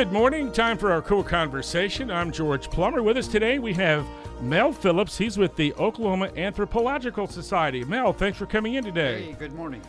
Good morning. Time for our KOOL Konversation. I'm George Plummer. With us today, we have Mel Phillips. He's with the Oklahoma Anthropological Society. Mel, thanks for coming in today. Hey, good morning.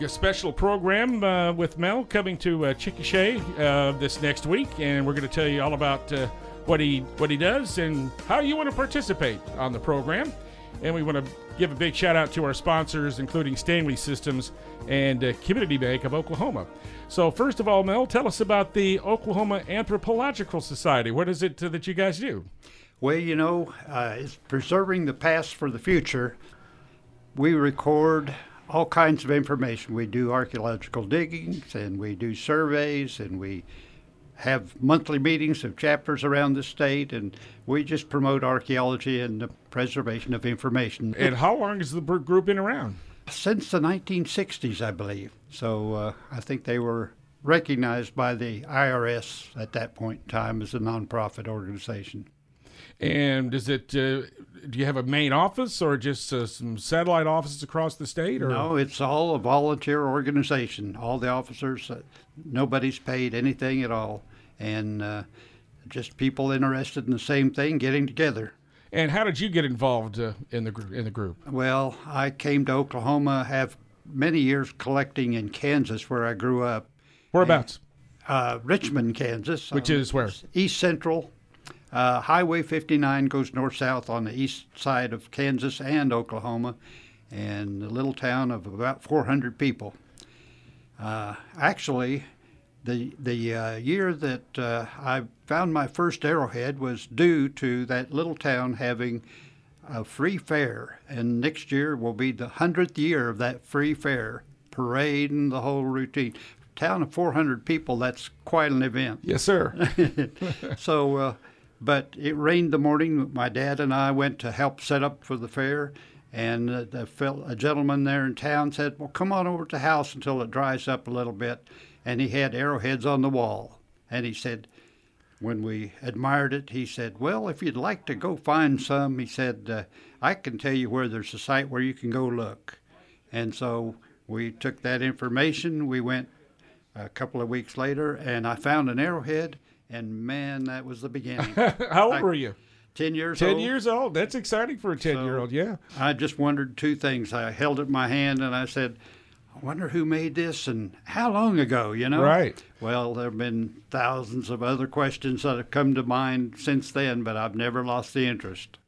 A special program uh, with Mel coming to uh, Chickasha uh, this next week, and we're going to tell you all about uh, what he what he does and how you want to participate on the program. And we want to give a big shout out to our sponsors, including Stanley Systems and uh, Community Bank of Oklahoma. So, first of all, Mel, tell us about the Oklahoma Anthropological Society. What is it uh, that you guys do? Well, you know, uh, it's preserving the past for the future. We record all kinds of information. We do archaeological diggings and we do surveys and we have monthly meetings of chapters around the state and we just promote archaeology and the preservation of information. And how long has the group been around? Since the 1960s, I believe. So uh, I think they were recognized by the IRS at that point in time as a nonprofit organization. And is it? Uh, do you have a main office or just uh, some satellite offices across the state? Or? No, it's all a volunteer organization. All the officers, uh, nobody's paid anything at all, and uh, just people interested in the same thing getting together. And how did you get involved uh, in the in the group? Well, I came to Oklahoma, have many years collecting in Kansas, where I grew up. Whereabouts? Uh, Richmond, Kansas. Which is where? East Central. Uh, Highway 59 goes north south on the east side of Kansas and Oklahoma, and a little town of about 400 people. Uh, actually, the the uh, year that uh, I found my first arrowhead was due to that little town having a free fair, and next year will be the hundredth year of that free fair parade and the whole routine. Town of 400 people, that's quite an event. Yes, sir. so, uh, but it rained the morning. My dad and I went to help set up for the fair, and uh, the, a gentleman there in town said, "Well, come on over to the house until it dries up a little bit." And he had arrowheads on the wall, and he said, when we admired it, he said, Well, if you'd like to go find some, he said, uh, I can tell you where there's a site where you can go look. And so we took that information. We went a couple of weeks later, and I found an arrowhead, and man, that was the beginning. How old I, were you? 10 years 10 old. years old. That's exciting for a 10 so year old, yeah. I just wondered two things. I held it in my hand and I said, I wonder who made this and how long ago, you know? Right. Well, there have been thousands of other questions that have come to mind since then, but I've never lost the interest.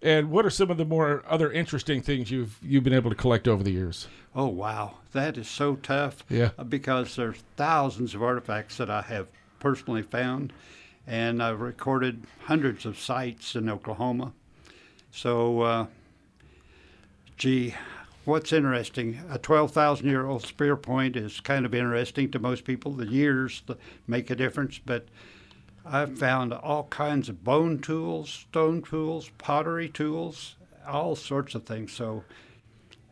And what are some of the more other interesting things you've you've been able to collect over the years? Oh wow, that is so tough. Yeah. Because there's thousands of artifacts that I have personally found, and I've recorded hundreds of sites in Oklahoma. So, uh, gee, what's interesting, a 12,000 year old spear point is kind of interesting to most people. The years make a difference, but I've found all kinds of bone tools, stone tools, pottery tools, all sorts of things. So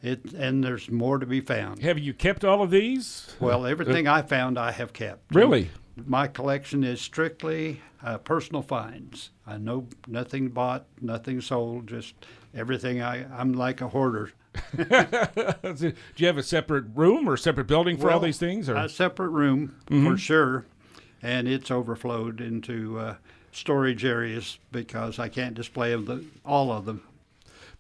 it and there's more to be found. Have you kept all of these? Well, everything I found I have kept. Really? My collection is strictly uh, personal finds. I know nothing bought, nothing sold, just everything. I, I'm like a hoarder. Do you have a separate room or separate building for well, all these things? Or? A separate room mm-hmm. for sure, and it's overflowed into uh, storage areas because I can't display the, all of them.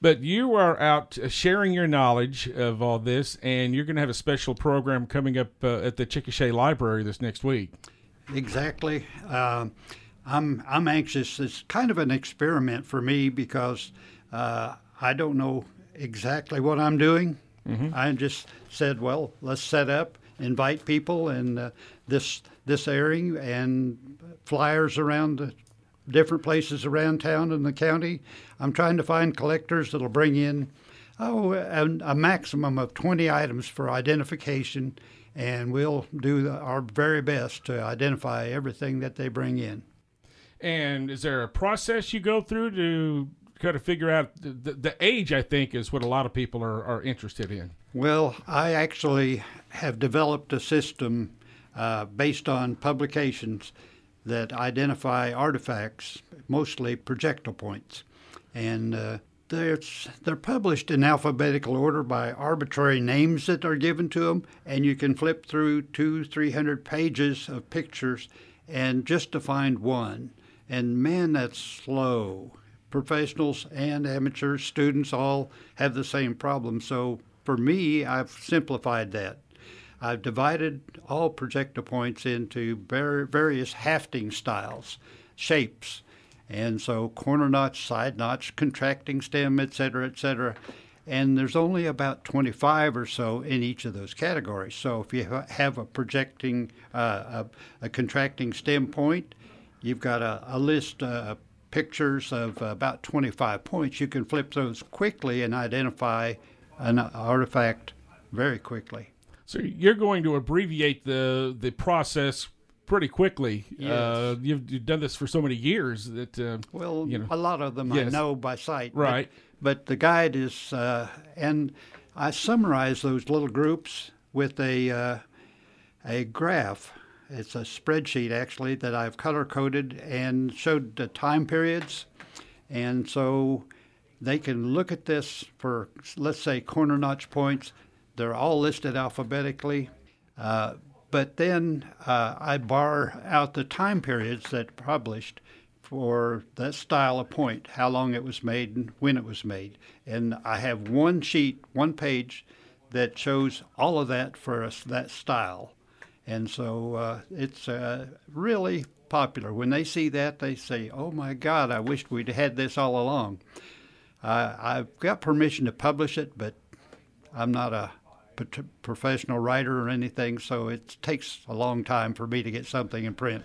But you are out sharing your knowledge of all this, and you're going to have a special program coming up uh, at the Chickasha Library this next week. Exactly. Uh, I'm I'm anxious. It's kind of an experiment for me because uh, I don't know exactly what I'm doing. Mm-hmm. I just said, well, let's set up, invite people, and uh, this this airing and flyers around the different places around town and the county. I'm trying to find collectors that'll bring in oh a, a maximum of 20 items for identification, and we'll do our very best to identify everything that they bring in. And is there a process you go through to kind of figure out the, the age, I think, is what a lot of people are, are interested in. Well, I actually have developed a system uh, based on publications that identify artifacts, mostly projectile points. And uh, they're, they're published in alphabetical order by arbitrary names that are given to them, and you can flip through two, three hundred pages of pictures and just to find one. And man, that's slow. Professionals and amateurs, students all have the same problem. So for me, I've simplified that. I've divided all projectile points into various hafting styles, shapes, and so corner notch, side notch, contracting stem, etc., etc. And there's only about 25 or so in each of those categories. So if you have a projecting, uh, a, a, contracting stem point, you've got a, a list uh, pictures of about 25 points. You can flip those quickly and identify an artifact very quickly. So you're going to abbreviate the the process pretty quickly. Yes. Uh, you've, you've, done this for so many years that uh, well, you know. a lot of them yes. I know by sight. Right. But, but the guide is, uh, and I summarize those little groups with a uh, a graph. It's a spreadsheet actually that I've color coded and showed the time periods, and so they can look at this for let's say corner notch points. They're all listed alphabetically. Uh, but then uh, I bar out the time periods that published for that style of point, how long it was made and when it was made. And I have one sheet, one page that shows all of that for us, that style. And so uh, it's uh, really popular. When they see that, they say, oh my God, I wished we'd had this all along. Uh, I've got permission to publish it, but I'm not a professional writer or anything, so it takes a long time for me to get something in print.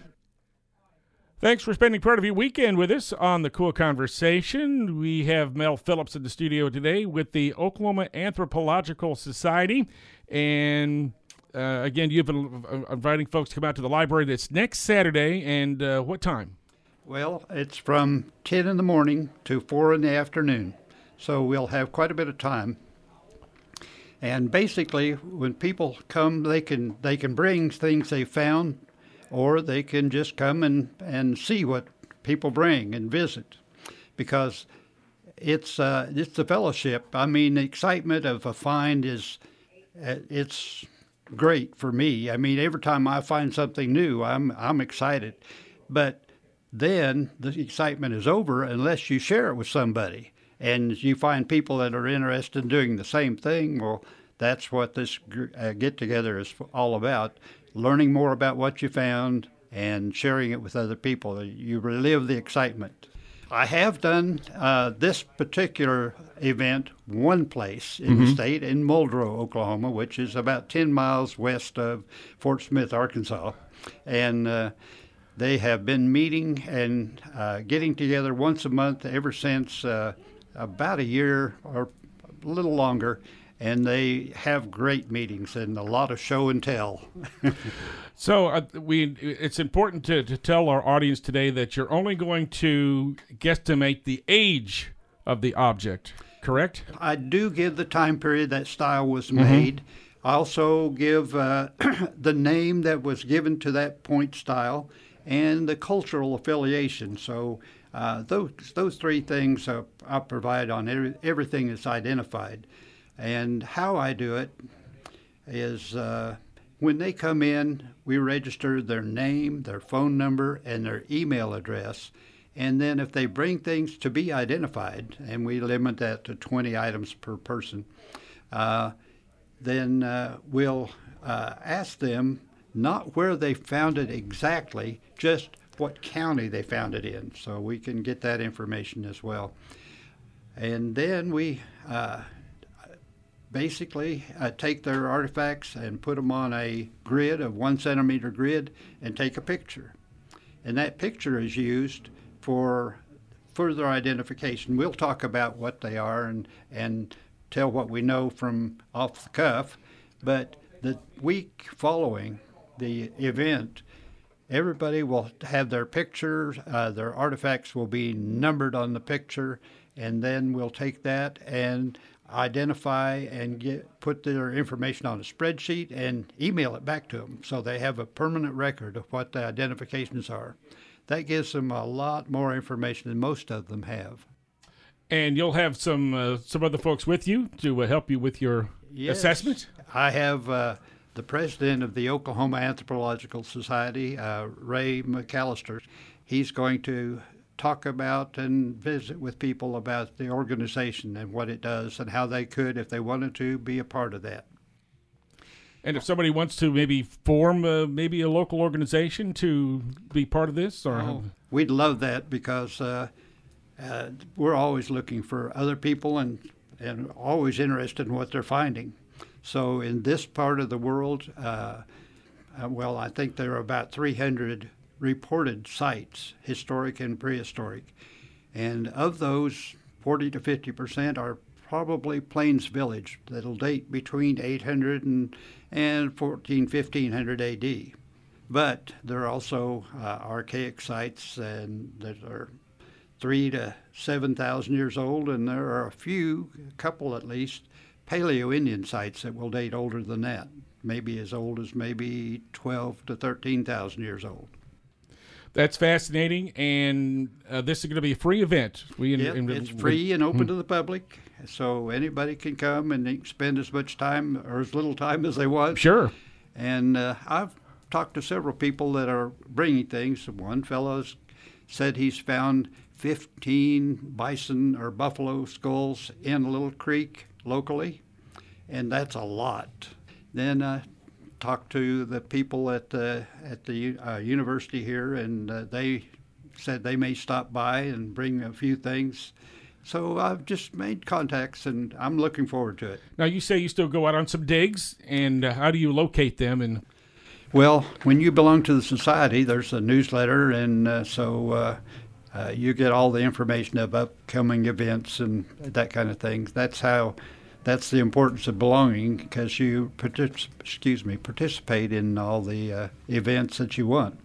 Thanks for spending part of your weekend with us on the KOOL Konversation. We have Mel Phillips in the studio today with the Oklahoma Anthropological Society. And uh, again, you've been inviting folks to come out to the library this next Saturday. And uh, what time? Well, it's from 10 in the morning to 4 in the afternoon. So we'll have quite a bit of time. And basically, when people come, they can they can bring things they found, or they can just come and, and see what people bring and visit, because it's uh, it's the fellowship. I mean, the excitement of a find is uh, it's great for me. I mean, every time I find something new, I'm I'm excited, but then the excitement is over unless you share it with somebody and you find people that are interested in doing the same thing, well, that's what this uh, get together is all about learning more about what you found and sharing it with other people. You relive the excitement. I have done uh, this particular event one place in mm-hmm. the state, in Muldrow, Oklahoma, which is about 10 miles west of Fort Smith, Arkansas. And uh, they have been meeting and uh, getting together once a month ever since uh, about a year or a little longer, and they have great meetings and a lot of show and tell. so uh, we, it's important to, to tell our audience today that you're only going to guesstimate the age of the object, correct? I do give the time period that style was mm-hmm. made. I also give uh, the name that was given to that point style and the cultural affiliation. So uh, those those three things uh, I provide on every, everything that's identified, and how I do it is uh, when they come in, we register their name, their phone number, and their email address. And then if they bring things to be identified, and we limit that to 20 items per person, uh, then uh, we'll uh, ask them not where they found it exactly, just what county they found it in, so we can get that information as well. And then we uh, basically uh, take their artifacts and put them on a grid, a one centimeter grid, and take a picture. And that picture is used for further identification. We'll talk about what they are and, and tell what we know from off the cuff, but the week following the event, everybody will have their pictures, uh, their artifacts will be numbered on the picture, and then we'll take that and identify and get put their information on a spreadsheet and email it back to them so they have a permanent record of what the identifications are. That gives them a lot more information than most of them have. And you'll have some uh, some other folks with you to uh, help you with your yes, assessment. I have uh, the president of the Oklahoma Anthropological Society, uh, Ray McAllister, he's going to talk about and visit with people about the organization and what it does and how they could, if they wanted to, be a part of that. And if somebody wants to maybe form uh, maybe a local organization to be part of this, or oh, we'd love that because uh, uh, we're always looking for other people and and always interested in what they're finding. So in this part of the world, uh, uh, well, I think there are about 300 reported sites, historic and prehistoric, and of those, 40 to 50 percent are probably Plains Village that'll date between 800 and, and 14, 1500 AD. But there are also uh, archaic sites and that are three to 7,000 years old, and there are a few, a couple at least, Paleo Indian sites that will date older than that, maybe as old as maybe 12 to 13,000 years old. That's fascinating, and uh, this is going to be a free event. We yep, in, it's free and open hmm. to the public, so anybody can come and spend as much time or as little time as they want. Sure. And uh, I've talked to several people that are bringing things. One fellow said he's found 15 bison or buffalo skulls in a little creek locally, and that's a lot. Then uh, talked to the people at the at the uh, university here, and uh, they said they may stop by and bring a few things. So I've just made contacts, and I'm looking forward to it. Now you say you still go out on some digs, and uh, how do you locate them? And well, when you belong to the society, there's a newsletter, and uh, so uh, uh, you get all the information of upcoming events and that kind of thing. That's how. That's the importance of belonging because you partic- excuse me participate in all the uh, events that you want.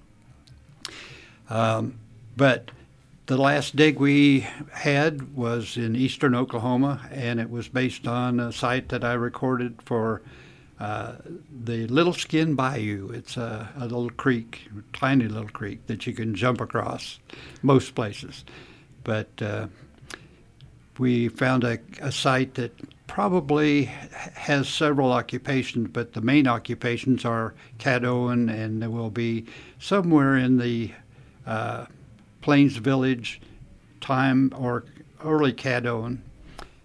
Um, but the last dig we had was in eastern Oklahoma, and it was based on a site that I recorded for uh, the Little Skin Bayou. It's a, a, little creek, tiny little creek that you can jump across most places. But uh, we found a, a, site that probably has several occupations, but the main occupations are Caddoan, and there will be somewhere in the uh, Plains Village time or early Caddoan.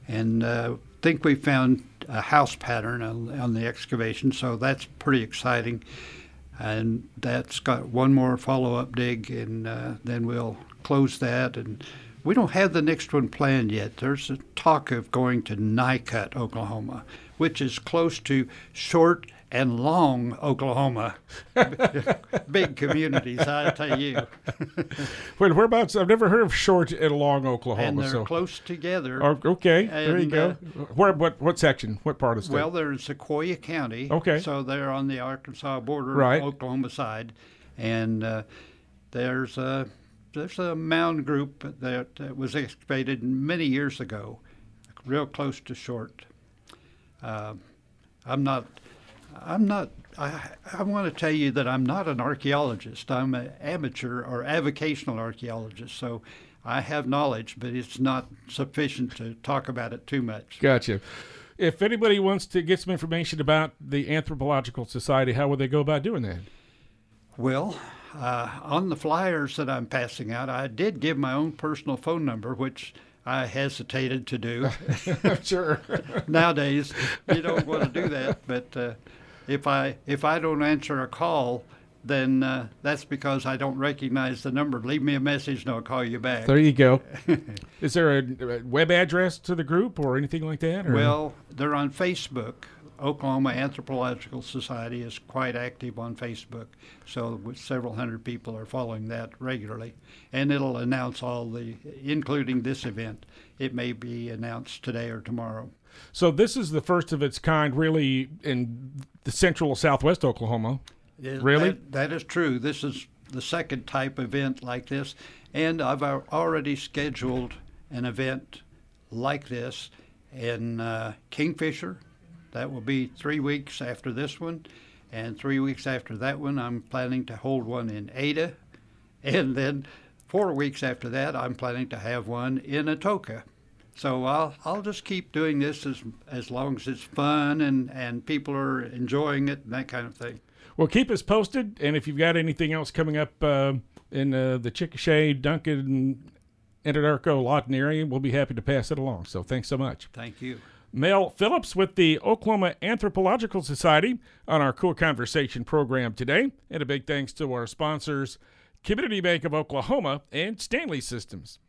And uh, think we found a house pattern on, on the excavation, so that's pretty exciting. And that's got one more follow up dig, and uh, then we'll close that. And we don't have the next one planned yet. There's a talk of going to Nicut, Oklahoma, which is close to Short and Long, Oklahoma. Big communities, I tell you. Wait, whereabouts? I've never heard of Short and Long, Oklahoma. And they're so. close together. Oh, okay, and, there you go. Uh, Where? What? What section? What part of state? Well, they're in Sequoyah County. Okay. So they're on the Arkansas border, right. Oklahoma side, and uh, there's a there's a mound group that, was excavated many years ago, real close to Short. Uh, I'm not I'm not. I, I want to tell you that I'm not an archaeologist. I'm an amateur or avocational archaeologist. So I have knowledge, but it's not sufficient to talk about it too much. Gotcha. If anybody wants to get some information about the Anthropological Society, how would they go about doing that? Well, uh, on the flyers that I'm passing out, I did give my own personal phone number, which I hesitated to do. sure. Nowadays, you don't want to do that, but uh, if I if I don't answer a call, then uh, that's because I don't recognize the number. Leave me a message and I'll call you back. There you go. Is there a web address to the group or anything like that? Or? Well, they're on Facebook. Oklahoma Anthropological Society is quite active on Facebook, so several hundred people are following that regularly, and it'll announce all the, including this event. It may be announced today or tomorrow. So this is the first of its kind, really, in the central southwest Oklahoma. really, that, that is true. This is the second type event like this, and I've already scheduled an event like this in uh, Kingfisher. That will be three weeks after this one, and three weeks after that one, I'm planning to hold one in Ada, and then four weeks after that, I'm planning to have one in Atoka. So I'll I'll just keep doing this as as long as it's fun and and people are enjoying it and that kind of thing. Well, keep us posted, and if you've got anything else coming up uh, in uh, the Chickasha, Duncan, Anadarko, Lawton area, we'll be happy to pass it along. So thanks so much. Thank you. Mel Phillips with the Oklahoma Anthropological Society on our KOOL Konversation program today. And a big thanks to our sponsors, Community Bank of Oklahoma and Stanley Systems.